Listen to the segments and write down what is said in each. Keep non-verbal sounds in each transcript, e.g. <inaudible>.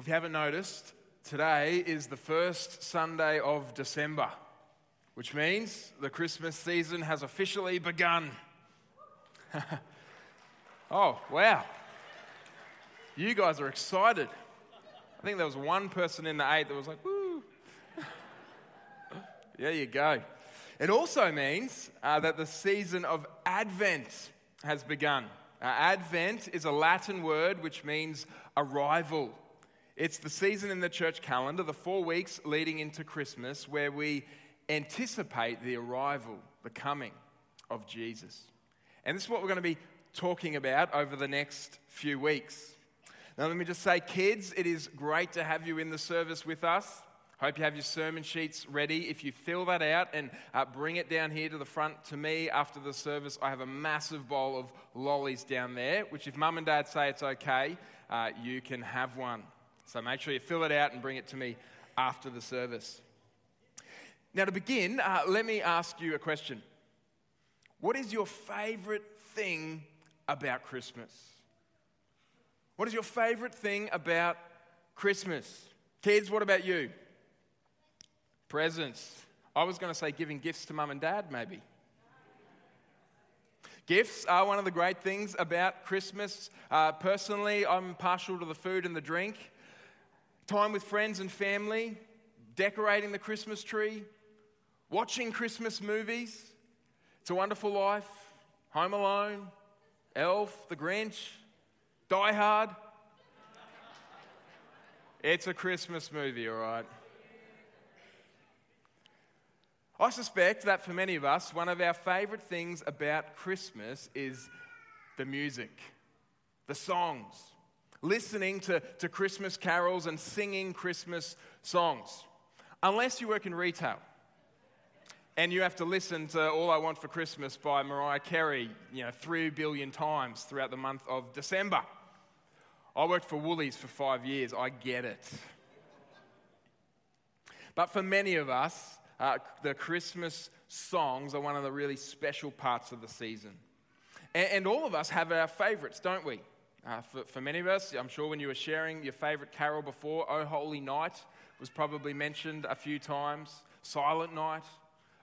Well, if you haven't noticed, today is the first Sunday of December, which means the Christmas season has officially begun. <laughs> oh, wow. You guys are excited. I think there was one person in the eight that was like, woo. <laughs> there you go. It also means uh, that the season of Advent has begun. Uh, Advent is a Latin word which means arrival. It's the season in the church calendar, the four weeks leading into Christmas, where we anticipate the arrival, the coming of Jesus. And this is what we're going to be talking about over the next few weeks. Now, let me just say, kids, it is great to have you in the service with us. Hope you have your sermon sheets ready. If you fill that out and uh, bring it down here to the front to me after the service, I have a massive bowl of lollies down there, which, if mum and dad say it's okay, uh, you can have one. So make sure you fill it out and bring it to me after the service. Now, to begin, uh, let me ask you a question What is your favorite thing about Christmas? What is your favorite thing about Christmas? Kids, what about you? Presents. I was going to say giving gifts to mum and dad, maybe. Gifts are one of the great things about Christmas. Uh, personally, I'm partial to the food and the drink. Time with friends and family, decorating the Christmas tree, watching Christmas movies. It's a Wonderful Life, Home Alone, Elf, The Grinch, Die Hard. It's a Christmas movie, all right. I suspect that for many of us, one of our favourite things about Christmas is the music, the songs, listening to, to Christmas carols and singing Christmas songs. Unless you work in retail and you have to listen to All I Want for Christmas by Mariah Carey, you know, three billion times throughout the month of December. I worked for Woolies for five years, I get it. But for many of us, uh, the Christmas songs are one of the really special parts of the season. And, and all of us have our favorites, don't we? Uh, for, for many of us, I'm sure when you were sharing your favorite carol before, Oh Holy Night was probably mentioned a few times. Silent Night,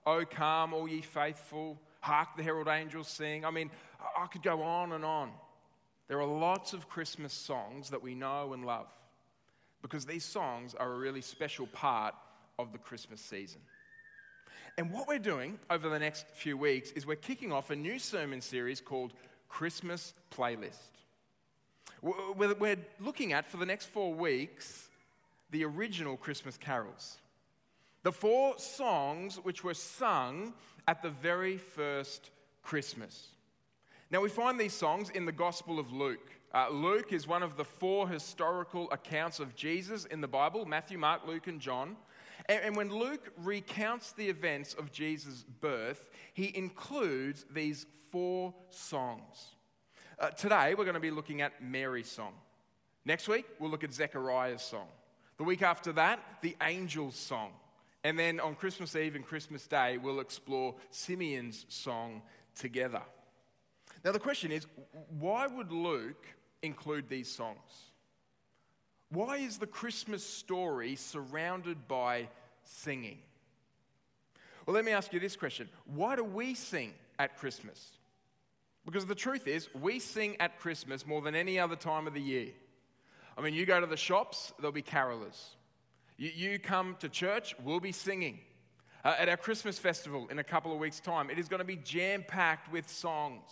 Oh Come, All Ye Faithful, Hark the Herald Angels Sing. I mean, I could go on and on. There are lots of Christmas songs that we know and love because these songs are a really special part of the Christmas season. And what we're doing over the next few weeks is we're kicking off a new sermon series called Christmas Playlist. We're looking at, for the next four weeks, the original Christmas carols. The four songs which were sung at the very first Christmas. Now, we find these songs in the Gospel of Luke. Uh, Luke is one of the four historical accounts of Jesus in the Bible Matthew, Mark, Luke, and John. And, and when Luke recounts the events of Jesus' birth, he includes these four songs. Uh, today, we're going to be looking at Mary's song. Next week, we'll look at Zechariah's song. The week after that, the angel's song. And then on Christmas Eve and Christmas Day, we'll explore Simeon's song together. Now, the question is why would Luke include these songs? Why is the Christmas story surrounded by singing? Well, let me ask you this question Why do we sing at Christmas? Because the truth is, we sing at Christmas more than any other time of the year. I mean, you go to the shops, there'll be carolers. You, you come to church, we'll be singing. Uh, at our Christmas festival in a couple of weeks' time, it is going to be jam packed with songs.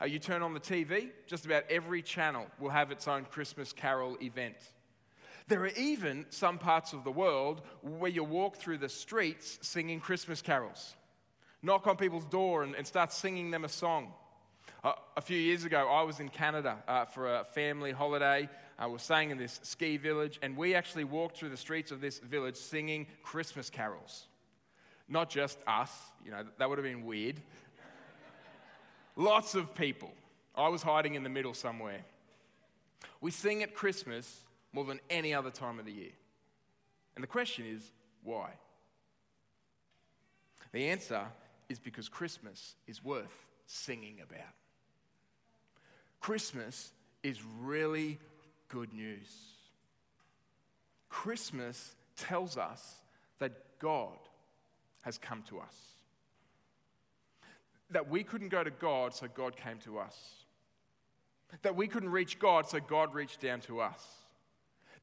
Uh, you turn on the TV, just about every channel will have its own Christmas carol event. There are even some parts of the world where you walk through the streets singing Christmas carols. Knock on people's door and, and start singing them a song. A few years ago, I was in Canada uh, for a family holiday. I was staying in this ski village, and we actually walked through the streets of this village singing Christmas carols. Not just us, you know, that would have been weird. <laughs> Lots of people. I was hiding in the middle somewhere. We sing at Christmas more than any other time of the year. And the question is, why? The answer is because Christmas is worth singing about. Christmas is really good news. Christmas tells us that God has come to us. That we couldn't go to God, so God came to us. That we couldn't reach God, so God reached down to us.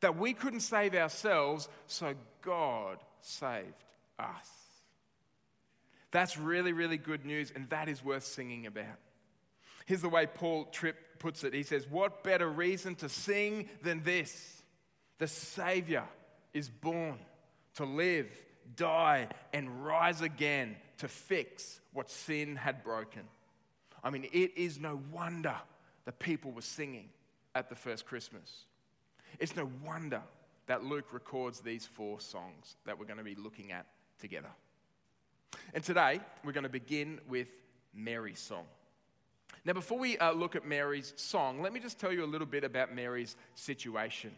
That we couldn't save ourselves, so God saved us. That's really, really good news, and that is worth singing about. Here's the way Paul Tripp puts it He says, What better reason to sing than this? The Savior is born to live, die, and rise again to fix what sin had broken. I mean, it is no wonder the people were singing at the first Christmas. It's no wonder that Luke records these four songs that we're going to be looking at together. And today, we're going to begin with Mary's song. Now, before we uh, look at Mary's song, let me just tell you a little bit about Mary's situation.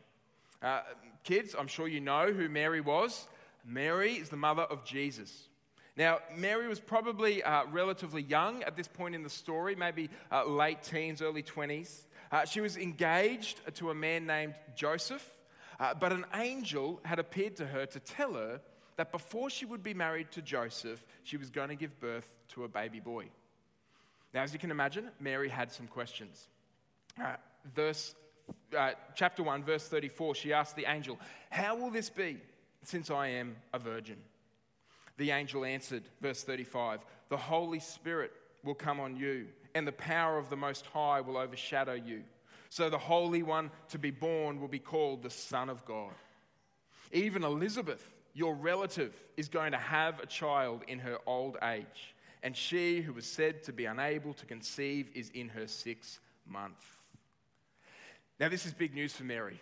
Uh, kids, I'm sure you know who Mary was. Mary is the mother of Jesus. Now, Mary was probably uh, relatively young at this point in the story, maybe uh, late teens, early 20s. Uh, she was engaged to a man named Joseph, uh, but an angel had appeared to her to tell her that before she would be married to Joseph, she was going to give birth to a baby boy. Now, as you can imagine, Mary had some questions. Uh, verse, uh, chapter 1, verse 34, she asked the angel, How will this be since I am a virgin? The angel answered, verse 35, The Holy Spirit will come on you, and the power of the Most High will overshadow you. So the Holy One to be born will be called the Son of God. Even Elizabeth, your relative, is going to have a child in her old age and she who was said to be unable to conceive is in her sixth month. Now, this is big news for Mary.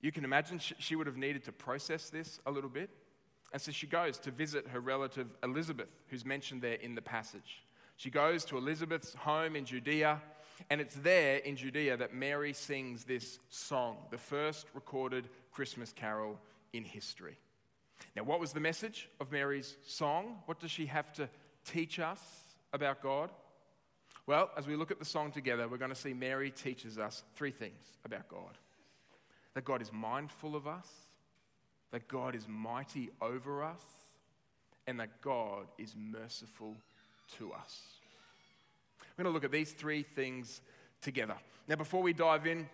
You can imagine she would have needed to process this a little bit. And so she goes to visit her relative Elizabeth, who's mentioned there in the passage. She goes to Elizabeth's home in Judea, and it's there in Judea that Mary sings this song, the first recorded Christmas carol in history. Now, what was the message of Mary's song? What does she have to teach us about God? Well, as we look at the song together, we're going to see Mary teaches us three things about God that God is mindful of us, that God is mighty over us, and that God is merciful to us. We're going to look at these three things together. Now, before we dive in,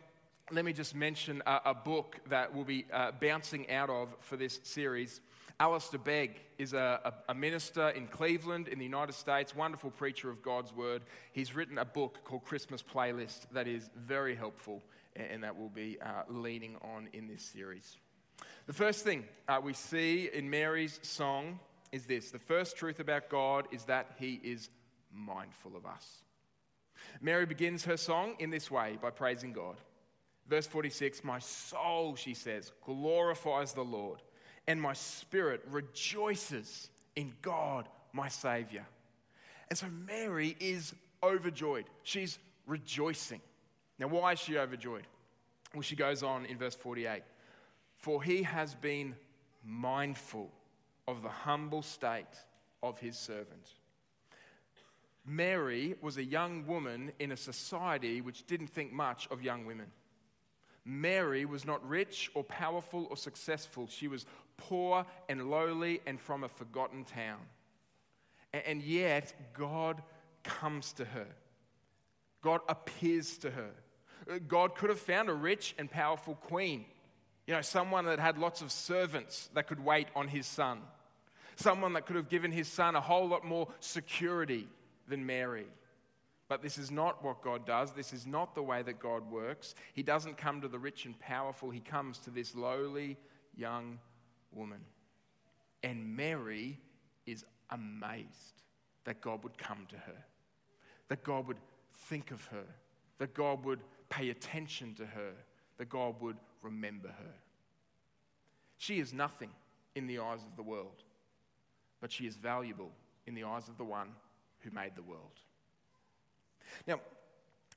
let me just mention a, a book that we'll be uh, bouncing out of for this series. Alistair Begg is a, a, a, minister in Cleveland in the United States, wonderful preacher of God's word. He's written a book called Christmas Playlist that is very helpful and that we'll be uh, leaning on in this series. The first thing uh, we see in Mary's song is this the first truth about God is that he is mindful of us. Mary begins her song in this way by praising God. Verse 46 My soul, she says, glorifies the Lord and my spirit rejoices in God, my Savior. And so Mary is overjoyed. She's rejoicing. Now, why is she overjoyed? Well, she goes on in verse 48 For he has been mindful of the humble state of his servant. Mary was a young woman in a society which didn't think much of young women. Mary was not rich or powerful or successful. She was poor and lowly and from a forgotten town. And yet, God comes to her. God appears to her. God could have found a rich and powerful queen, you know, someone that had lots of servants that could wait on his son, someone that could have given his son a whole lot more security than Mary. But this is not what God does. This is not the way that God works. He doesn't come to the rich and powerful, He comes to this lowly young woman. And Mary is amazed that God would come to her, that God would think of her, that God would pay attention to her, that God would remember her. She is nothing in the eyes of the world, but she is valuable in the eyes of the one who made the world. Now,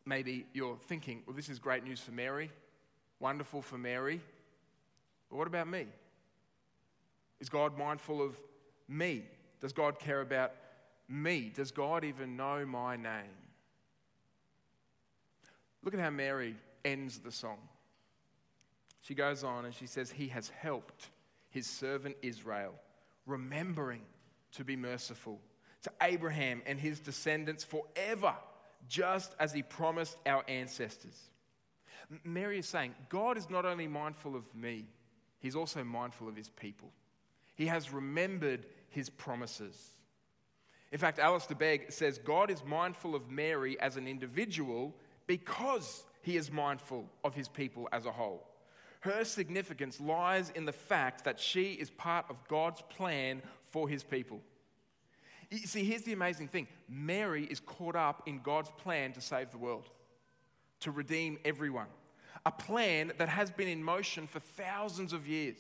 maybe you're thinking, well, this is great news for Mary, wonderful for Mary, but what about me? Is God mindful of me? Does God care about me? Does God even know my name? Look at how Mary ends the song. She goes on and she says, He has helped his servant Israel, remembering to be merciful to Abraham and his descendants forever, just as he promised our ancestors. Mary is saying, God is not only mindful of me, he's also mindful of his people. He has remembered his promises. In fact, Alistair Begg says God is mindful of Mary as an individual because he is mindful of his people as a whole. Her significance lies in the fact that she is part of God's plan for his people. You see, here's the amazing thing Mary is caught up in God's plan to save the world, to redeem everyone. A plan that has been in motion for thousands of years.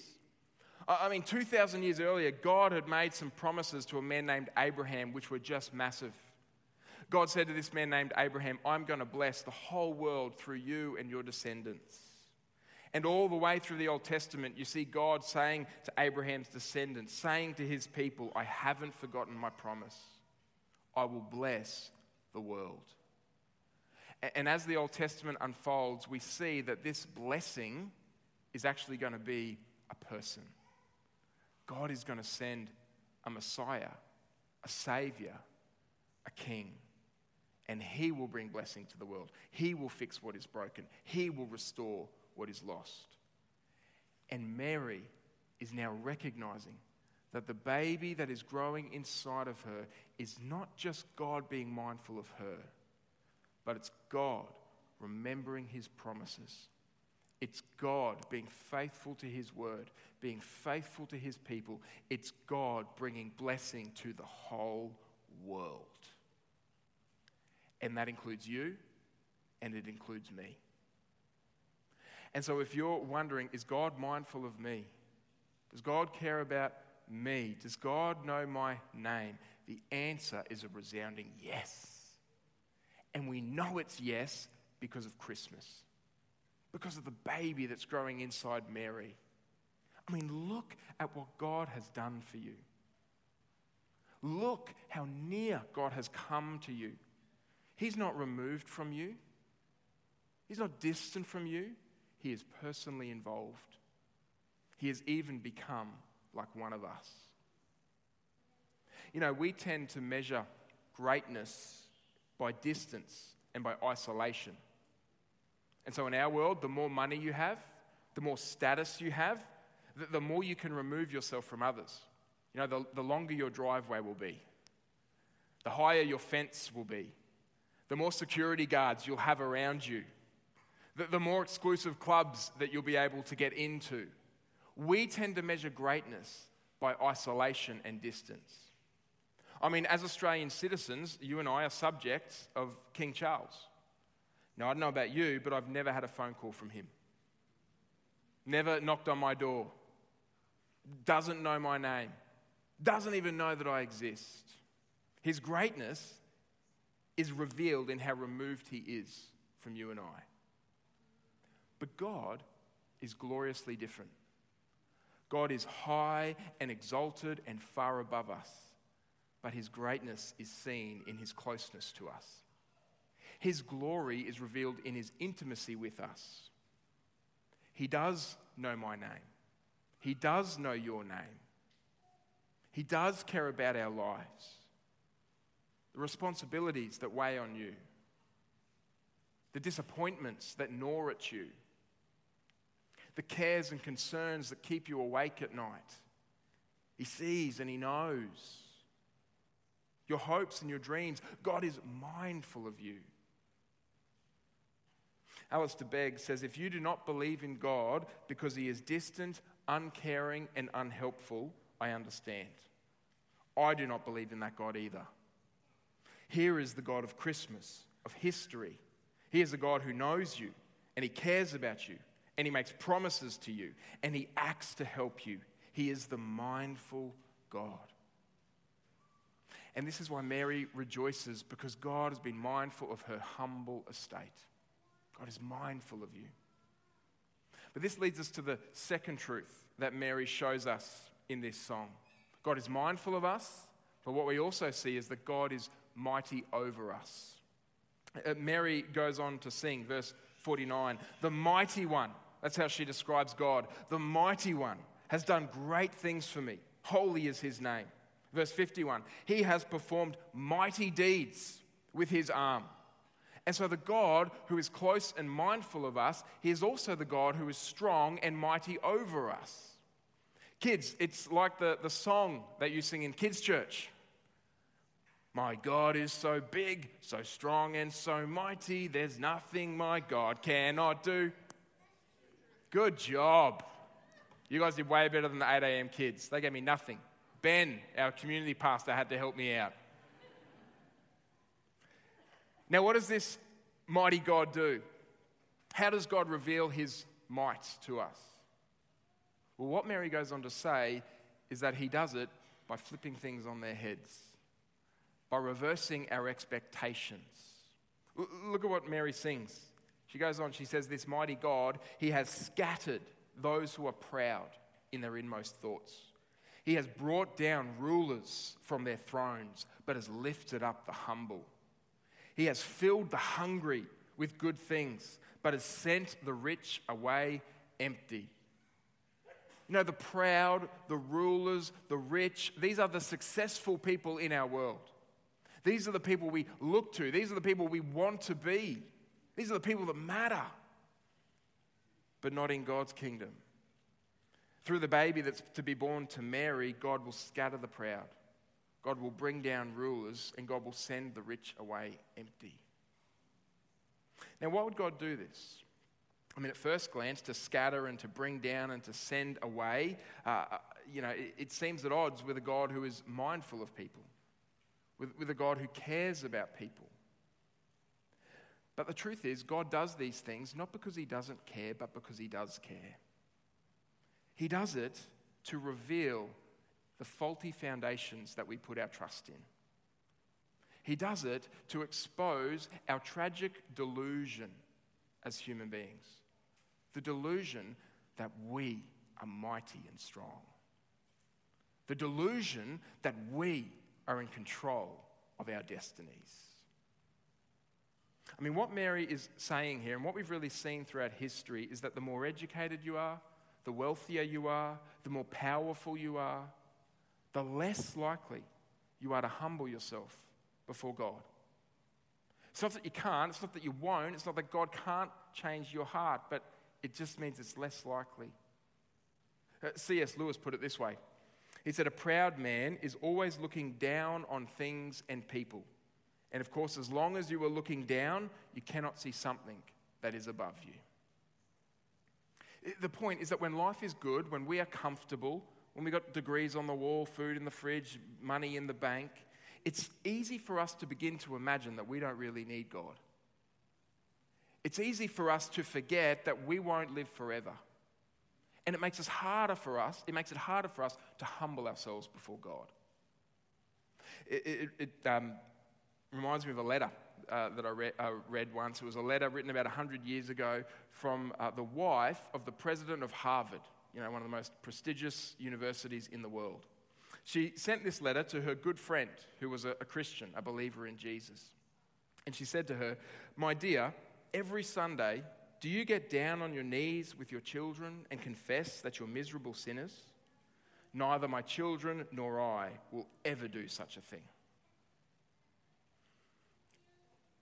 I mean, 2,000 years earlier, God had made some promises to a man named Abraham, which were just massive. God said to this man named Abraham, I'm going to bless the whole world through you and your descendants. And all the way through the Old Testament, you see God saying to Abraham's descendants, saying to his people, I haven't forgotten my promise. I will bless the world. And as the Old Testament unfolds, we see that this blessing is actually going to be a person. God is going to send a Messiah, a Savior, a King. And He will bring blessing to the world. He will fix what is broken. He will restore what is lost. And Mary is now recognizing that the baby that is growing inside of her is not just God being mindful of her, but it's God remembering his promises. It's God being faithful to his word, being faithful to his people. It's God bringing blessing to the whole world. And that includes you, and it includes me. And so, if you're wondering, is God mindful of me? Does God care about me? Does God know my name? The answer is a resounding yes. And we know it's yes because of Christmas, because of the baby that's growing inside Mary. I mean, look at what God has done for you. Look how near God has come to you. He's not removed from you, He's not distant from you. He is personally involved. He has even become like one of us. You know, we tend to measure greatness by distance and by isolation. And so, in our world, the more money you have, the more status you have, the, more you can remove yourself from others. You know, the, the longer your driveway will be, the higher your fence will be, the more security guards you'll have around you, the, the more exclusive clubs that you'll be able to get into. We tend to measure greatness by isolation and distance. I mean, as Australian citizens, you and I are subjects of King Charles. Now, I don't know about you, but I've never had a phone call from him. Never knocked on my door. Doesn't know my name. Doesn't even know that I exist. His greatness is revealed in how removed he is from you and I. But God is gloriously different. God is high and exalted and far above us, but his greatness is seen in his closeness to us. His glory is revealed in his intimacy with us. He does know my name, he does know your name, he does care about our lives, the responsibilities that weigh on you, the disappointments that gnaw at you the cares and concerns that keep you awake at night. He sees and He knows your hopes and your dreams. God is mindful of you. Alistair Begg says if you do not believe in God because He is distant, uncaring, and unhelpful, I understand. I do not believe in that God either. Here is the God of Christmas, of history. He is a God who knows you and He cares about you and he makes promises to you and he acts to help you. He is the mindful God. And this is why Mary rejoices because God has been mindful of her humble estate. God is mindful of you. But this leads us to the second truth that Mary shows us in this song God is mindful of us, but what we also see is that God is mighty over us. Uh, Mary goes on to sing, verse 49 The mighty one That's how she describes God. The mighty one has done great things for me. Holy is his name. Verse 51 He has performed mighty deeds with his arm. And so, the God who is close and mindful of us, he is also the God who is strong and mighty over us. Kids, it's like the, the song that you sing in kids' church. My God is so big, so strong, and so mighty, there's nothing my God cannot do. Good job. You guys did way better than the 8 a.m. kids. They gave me nothing. Ben, our community pastor, had to help me out. Now, what does this mighty God do? How does God reveal his might to us? Well, what Mary goes on to say is that he does it by flipping things on their heads, by reversing our expectations. Look at what Mary sings. She goes on, she says, This mighty God, he has scattered those who are proud in their inmost thoughts. He has brought down rulers from their thrones, but has lifted up the humble. He has filled the hungry with good things, but has sent the rich away empty. You know, the proud, the rulers, the rich, these are the successful people in our world. These are the people we look to. These are the people we want to be. These are the people that matter, but not in God's kingdom. Through the baby that's to be born to Mary, God will scatter the proud. God will bring down rulers, and God will send the rich away empty. Now, why would God do this? I mean, at first glance, to scatter and to bring down and to send away, uh, uh, you know, it, it, seems at odds with a God who is mindful of people, with, with a God who cares about people. But the truth is, God does these things not because He doesn't care, but because He does care. He does it to reveal the faulty foundations that we put our trust in. He does it to expose our tragic delusion as human beings the delusion that we are mighty and strong, the delusion that we are in control of our destinies. I mean, what Mary is saying here, and what we've really seen throughout history, is that the more educated you are, the wealthier you are, the more powerful you are, the less likely you are to humble yourself before God. It's not that you can't, it's not that you won't, it's not that God can't change your heart, but it just means it's less likely. Uh, C.S. Lewis put it this way He said, A proud man is always looking down on things and people. And of course, as long as you are looking down, you cannot see something that is above you. The point is that when life is good, when we are comfortable, when we've got degrees on the wall, food in the fridge, money in the bank, it's easy for us to begin to imagine that we don't really need God. It's easy for us to forget that we won't live forever. And it makes us harder for us, it makes it harder for us to humble ourselves before God. It, it, it um, reminds me of a letter uh, that I read, uh, read, once. It was a letter written about 100 years ago from uh, the wife of the president of Harvard, you know, one of the most prestigious universities in the world. She sent this letter to her good friend who was a, a Christian, a believer in Jesus. And she said to her, My dear, every Sunday, do you get down on your knees with your children and confess that you're miserable sinners? Neither my children nor I will ever do such a thing.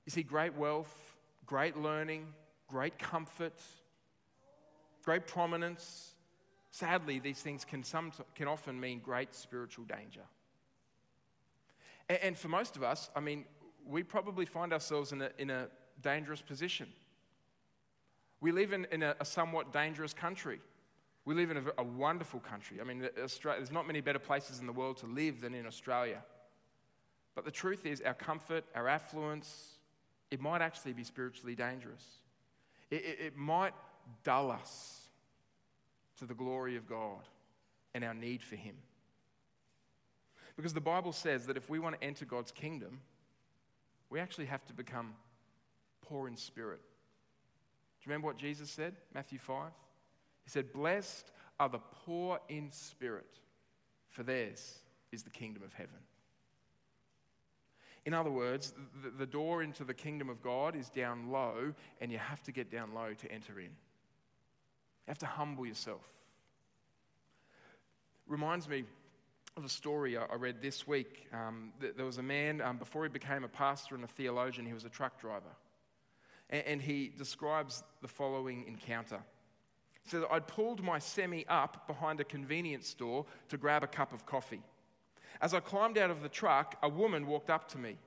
You see, great wealth, great learning, great comfort, great prominence. Sadly, these things can, some, can often mean great spiritual danger. And, and for most of us, I mean, we probably find ourselves in a, in a dangerous position. We live in, in a, a somewhat dangerous country. We live in a, a wonderful country. I mean, there's not many better places in the world to live than in Australia. But the truth is, our comfort, our affluence, it might actually be spiritually dangerous. It, it, it might dull us to the glory of God and our need for Him. Because the Bible says that if we want to enter God's kingdom, we actually have to become poor in spirit. Do you remember what Jesus said? Matthew 5? He said, Blessed are the poor in spirit, for theirs is the kingdom of heaven. In other words, the, the door into the kingdom of God is down low, and you have to get down low to enter in. You have to humble yourself. Reminds me of a story I read this week. Um, there was a man, um, before he became a pastor and a theologian, he was a truck driver. And, and he describes the following encounter. He said, I'd pulled my semi up behind a convenience store to grab a cup of coffee. As I climbed out of the truck, a woman walked up to me.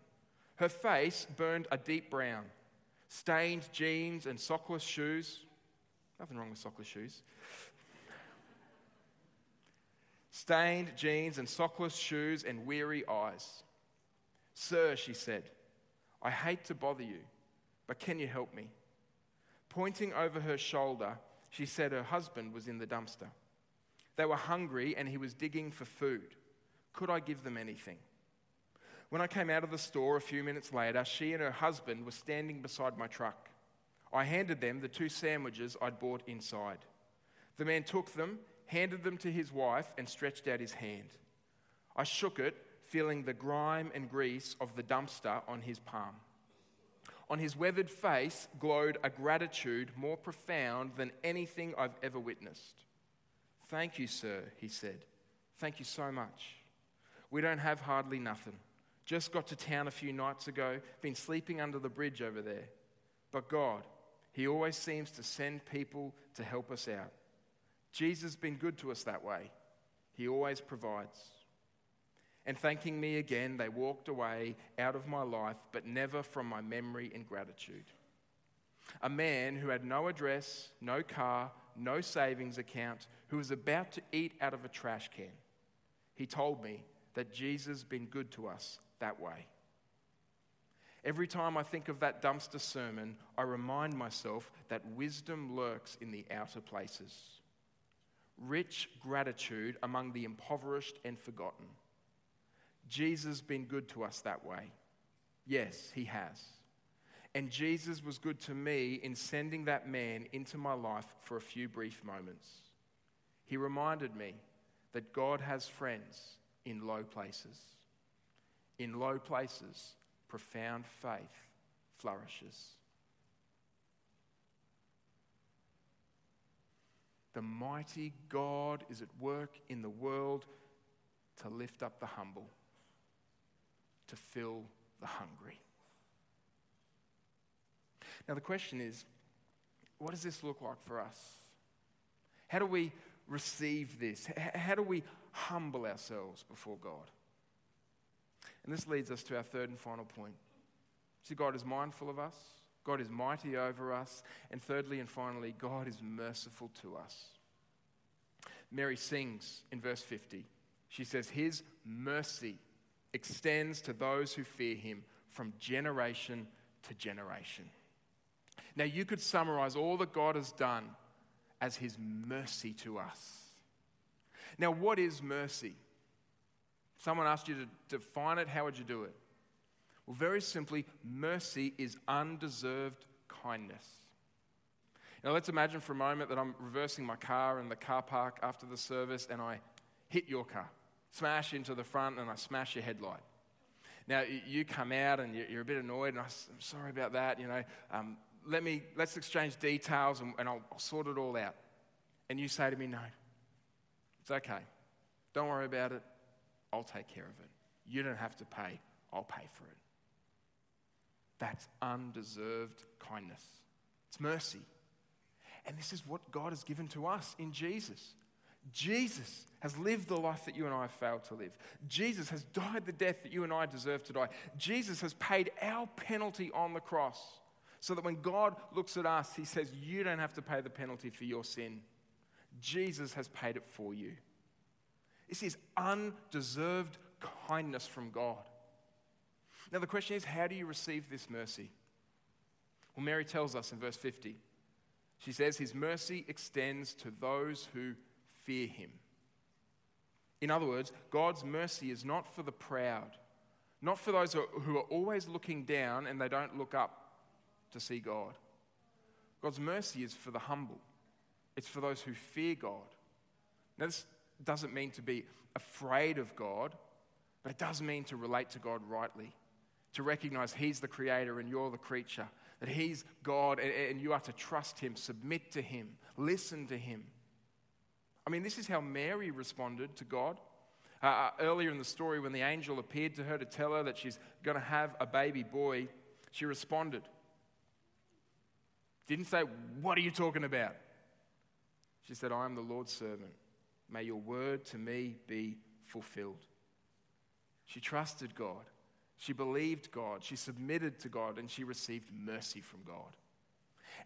Her face burned a deep brown, stained jeans and sockless shoes. Nothing wrong with sockless shoes. Stained jeans and sockless shoes and weary eyes. Sir, she said, I hate to bother you, but can you help me? Pointing over her shoulder, she said her husband was in the dumpster. They were hungry and he was digging for food. Could I give them anything? When I came out of the store a few minutes later, she and her husband were standing beside my truck. I handed them the two sandwiches I'd bought inside. The man took them, handed them to his wife, and stretched out his hand. I shook it, feeling the grime and grease of the dumpster on his palm. On his weathered face glowed a gratitude more profound than anything I've ever witnessed. Thank you, sir, he said. Thank you so much. We don't have hardly nothing. Just got to town a few nights ago, been sleeping under the bridge over there. But God, He always seems to send people to help us out. Jesus has been good to us that way. He always provides. And thanking me again, they walked away out of my life, but never from my memory and gratitude. A man who had no address, no car, no savings account, who was about to eat out of a trash can. He told me that Jesus has been good to us that way. Every time I think of that dumpster sermon, I remind myself that wisdom lurks in the outer places. Rich gratitude among the impoverished and forgotten Jesus has been good to us that way. Yes, he has. And Jesus was good to me in sending that man into my life for a few brief moments. He reminded me that God has friends in low places. In low places, profound faith flourishes. The mighty God is at work in the world to lift up the humble to fill the hungry. Now, the question is what does this look like for us? How do we receive this? How do we humble ourselves before God? And this leads us to our third and final point. See, God is mindful of us, God is mighty over us, and thirdly and finally, God is merciful to us. Mary sings in verse 50. She says, His mercy extends to those who fear him from generation to generation. Now, you could summarize all that God has done as his mercy to us. Now, what is mercy? Someone asked you to define it, how would you do it? Well, very simply, mercy is undeserved kindness. Now, let's imagine for a moment that I'm reversing my car in the car park after the service and I hit your car smash into the front and I smash your headlight. Now, you come out and you're a bit annoyed, and I'm sorry about that. You know, um, let me, let's exchange details and, and I'll, I'll sort it all out. And you say to me, no, it's okay. Don't worry about it. I'll take care of it. You don't have to pay. I'll pay for it. That's undeserved kindness. It's mercy. And this is what God has given to us in Jesus. Jesus has lived the life that you and I have failed to live. Jesus has died the death that you and I deserve to die. Jesus has paid our penalty on the cross so that when God looks at us, he says, You don't have to pay the penalty for your sin. Jesus has paid it for you. This is undeserved kindness from God. Now, the question is, how do you receive this mercy? Well, Mary tells us in verse 50. She says, His mercy extends to those who fear him. In other words, God's mercy is not for the proud, not for those who are always looking down and they don't look up to see God. God's mercy is for the humble, it's for those who fear God. Now, this doesn't mean to be afraid of God, but it does mean to relate to God rightly, to recognize He's the creator and you're the creature, that He's God and, and you are to trust Him, submit to Him, listen to Him. I mean, this is how Mary responded to God. Uh, uh earlier in the story, when the angel appeared to her to tell her that she's going to have a baby boy, she responded. Didn't say, What are you talking about? She said, I am the Lord's servant. May your word to me be fulfilled. She trusted God. She believed God. She submitted to God and she received mercy from God.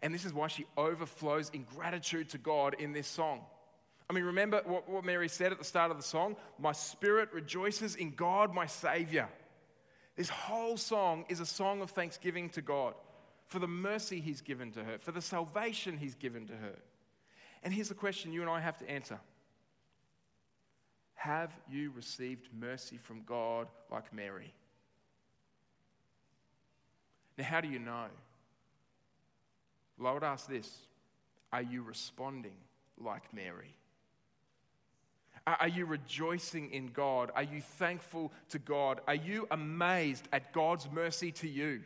And this is why she overflows in gratitude to God in this song. I mean, remember what, what Mary said at the start of the song? My spirit rejoices in God, my Savior. This whole song is a song of thanksgiving to God for the mercy He's given to her, for the salvation He's given to her. And here's the question you and I have to answer Have you received mercy from God like Mary? Now, how do you know? Well, I would ask this Are you responding like Mary? Are you rejoicing in God? Are you thankful to God? Are you amazed at God's mercy to you?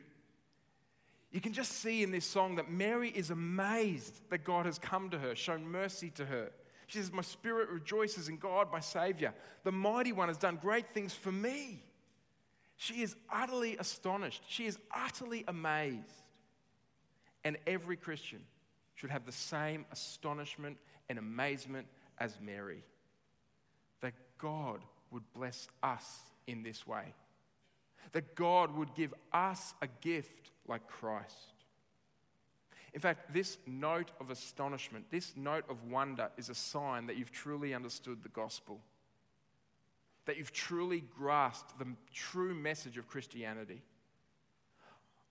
You can just see in this song that Mary is amazed that God has come to her, shown mercy to her. She says, My spirit rejoices in God, my Savior. The mighty one has done great things for me. She is utterly astonished. She is utterly amazed. And every Christian should have the same astonishment and amazement as Mary that God would bless us in this way, that God would give us a gift like Christ. In fact, this note of astonishment, this note of wonder, is a sign that you've truly understood the gospel, that you've truly grasped the true message of Christianity.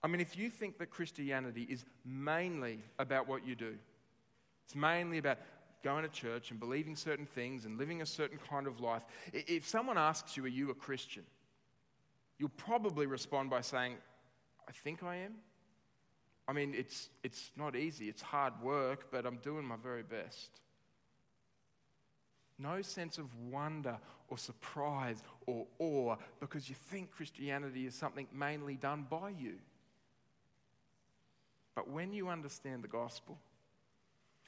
I mean, if you think that Christianity is mainly about what you do, it's mainly about going to church and believing certain things and living a certain kind of life, if someone asks you, Are you a Christian? You'll probably respond by saying, I think I am. I mean, it's, it's not easy, it's hard work, but I'm doing my very best. No sense of wonder or surprise or awe because you think Christianity is something mainly done by you. But when you understand the gospel,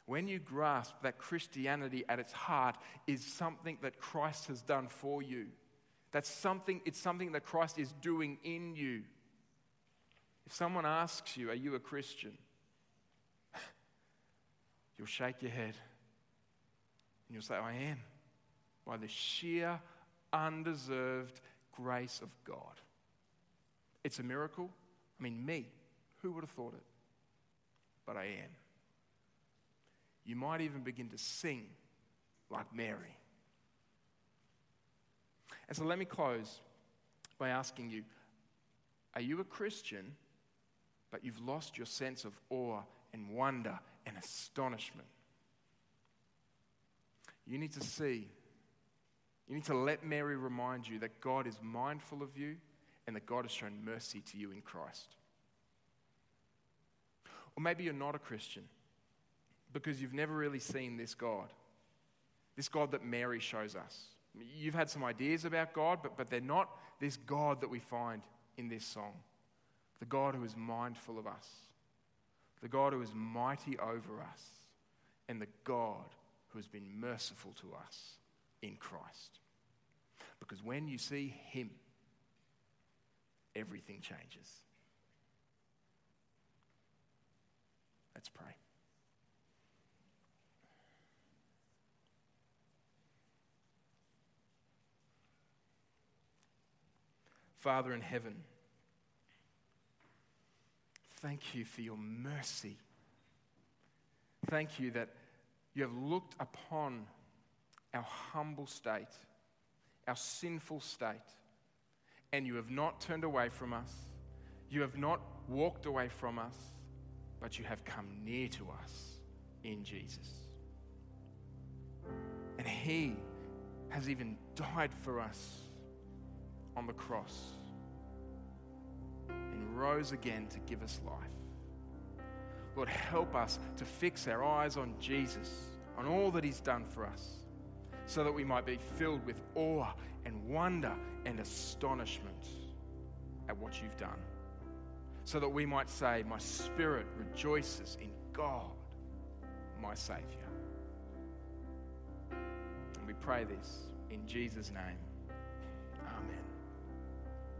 when you grasp that Christianity at its heart is something that Christ has done for you, that's something, it's something that Christ is doing in you. If someone asks you, Are you a Christian? <laughs> You'll shake your head and you'll say, I am, by the sheer, undeserved grace of God. It's a miracle. I mean, me, who would have thought it? But I am. You might even begin to sing like Mary. And so let me close by asking you Are you a Christian but you've lost your sense of awe and wonder and astonishment. You need to see, you need to let Mary remind you that God is mindful of you and that God has shown mercy to you in Christ. Or maybe you're not a Christian because you've never really seen this God, this God that Mary shows us. You've had some ideas about God, but, but they're not this God that we find in this song the God who is mindful of us, the God who is mighty over us, and the God who has been merciful to us in Christ. Because when you see Him, everything changes. Let's pray. Father in heaven, Thank you for your mercy. Thank you that you have looked upon our humble state, our sinful state, and you have not turned away from us. You have not walked away from us, but you have come near to us in Jesus. And He has even died for us on the cross and rose again to give us life. Lord, help us to fix our eyes on Jesus, on all that He's done for us, so that we might be filled with awe and wonder and astonishment at what you've done. so that we might say, My spirit rejoices in God, my Saviour. And we pray this in Jesus' name.